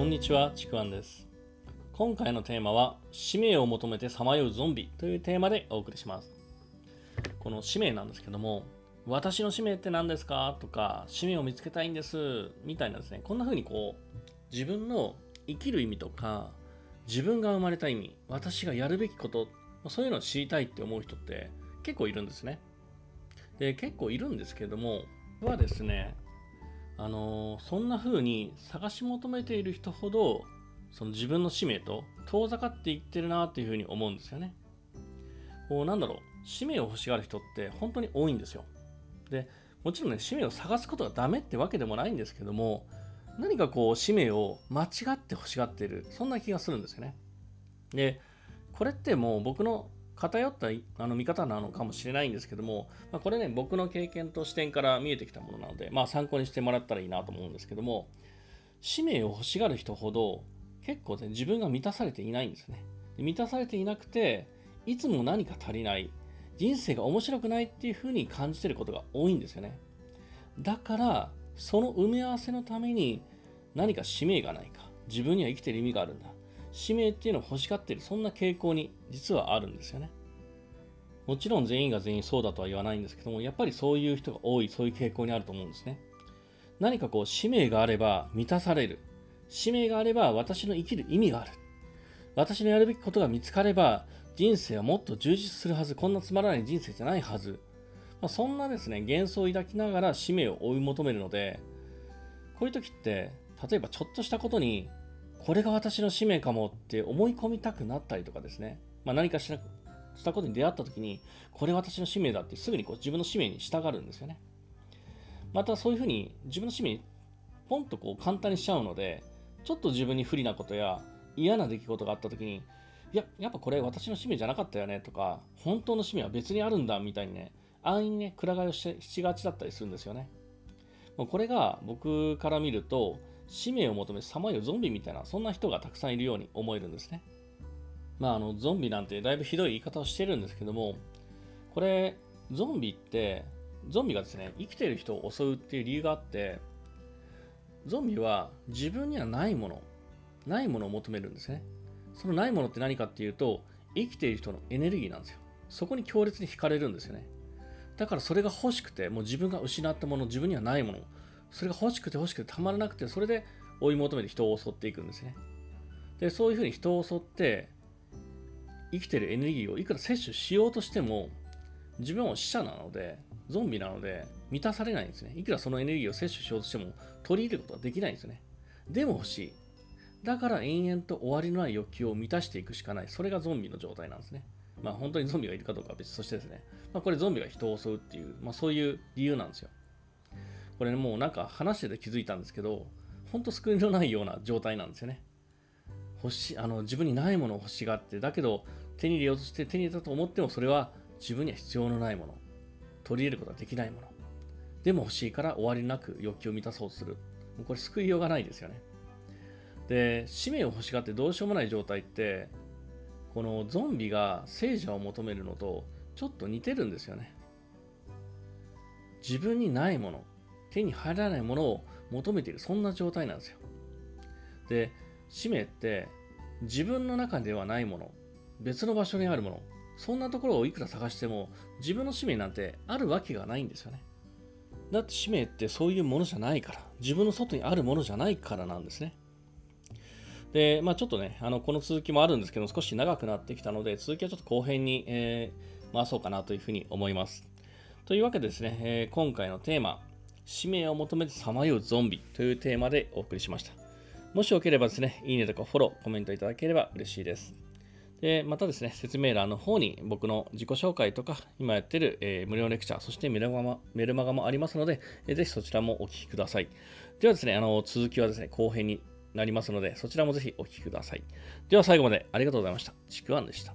こんにちは、ちくわんです。今回のテーマは、使命を求めてさまようゾンビというテーマでお送りします。この使命なんですけども、私の使命って何ですか？とか、使命を見つけたいんですみたいなですね、こんな風にこう、自分の生きる意味とか、自分が生まれた意味、私がやるべきこと、そういうのを知りたいって思う人って結構いるんですね。で、結構いるんですけども、はですね、あのそんな風に探し求めている人ほどその自分の使命と遠ざかっていってるなっていう風に思うんですよね。こうなんだろう使命を欲しがる人って本当に多いんですよ。でもちろんね使命を探すことがダメってわけでもないんですけども何かこう使命を間違って欲しがっているそんな気がするんですよね。でこれってもう僕の偏ったあの見方なのかもしれないんですけども、まあ、これね、僕の経験と視点から見えてきたものなので、まあ、参考にしてもらったらいいなと思うんですけども、使命を欲しがる人ほど、結構ね、自分が満たされていないんですね。満たされていなくて、いつも何か足りない、人生が面白くないっていうふうに感じてることが多いんですよね。だから、その埋め合わせのために何か使命がないか、自分には生きてる意味があるんだ。使命っていうのを欲しがっているそんな傾向に実はあるんですよねもちろん全員が全員そうだとは言わないんですけどもやっぱりそういう人が多いそういう傾向にあると思うんですね。何かこう使命があれば満たされる。使命があれば私の生きる意味がある。私のやるべきことが見つかれば人生はもっと充実するはず。こんなつまらない人生じゃないはず、まあ、そんなですね幻想を抱きながら使命を追い求めるのでこういう時って例えばちょっとしたことにこれが私の使命かもって思い込みたくなったりとかですね、まあ、何かししたことに出会った時にこれ私の使命だってすぐにこう自分の使命に従うんですよねまたそういうふうに自分の使命にポンとこう簡単にしちゃうのでちょっと自分に不利なことや嫌な出来事があった時にいややっぱこれ私の使命じゃなかったよねとか本当の使命は別にあるんだみたいにね安易にねくら替えをししがちだったりするんですよねもうこれが僕から見ると使命を求めさまようゾンビみたいなそんな人がたくさんいるように思えるんですね。まああのゾンビなんてだいぶひどい言い方をしてるんですけどもこれゾンビってゾンビがですね生きてる人を襲うっていう理由があってゾンビは自分にはないものないものを求めるんですね。そのないものって何かっていうと生きている人のエネルギーなんですよ。そこに強烈に惹かれるんですよね。だからそれが欲しくてもう自分が失ったもの自分にはないものそれが欲しくて欲しくてたまらなくて、それで追い求めて人を襲っていくんですね。で、そういうふうに人を襲って、生きてるエネルギーをいくら摂取しようとしても、自分は死者なので、ゾンビなので、満たされないんですね。いくらそのエネルギーを摂取しようとしても、取り入れることはできないんですね。でも欲しい。だから延々と終わりのない欲求を満たしていくしかない。それがゾンビの状態なんですね。まあ本当にゾンビがいるかどうかは別としてですね。まあこれゾンビが人を襲うっていう、まあそういう理由なんですよ。これね、もうなんか話してて気づいたんですけど、ほんと救いのないような状態なんですよね。欲しあの自分にないものを欲しがって、だけど手に入れようとして手に入れたと思っても、それは自分には必要のないもの。取り入れることができないもの。でも欲しいから終わりなく欲求を満たそうとする。もうこれ救いようがないですよね。で、使命を欲しがってどうしようもない状態って、このゾンビが聖者を求めるのとちょっと似てるんですよね。自分にないもの、手に入らないものを求めているそんな状態なんですよで使命って自分の中ではないもの別の場所にあるものそんなところをいくら探しても自分の使命なんてあるわけがないんですよねだって使命ってそういうものじゃないから自分の外にあるものじゃないからなんですねで、まあちょっとね、あの、この続きもあるんですけど、少し長くなってきたので、続きはちょっと後編に、えー、回そうかなというふうに思います。というわけでですね、えー、今回のテーマ、使命を求めてさまようゾンビというテーマでお送りしました。もしよければですね、いいねとかフォロー、コメントいただければ嬉しいです。で、またですね、説明欄の方に僕の自己紹介とか、今やってる、えー、無料レクチャー、そしてメルマガメルマガもありますので、えー、ぜひそちらもお聞きください。ではですね、あの続きはですね、後編になりますので、そちらもぜひお聞きください。では最後までありがとうございました。ちくわんでした。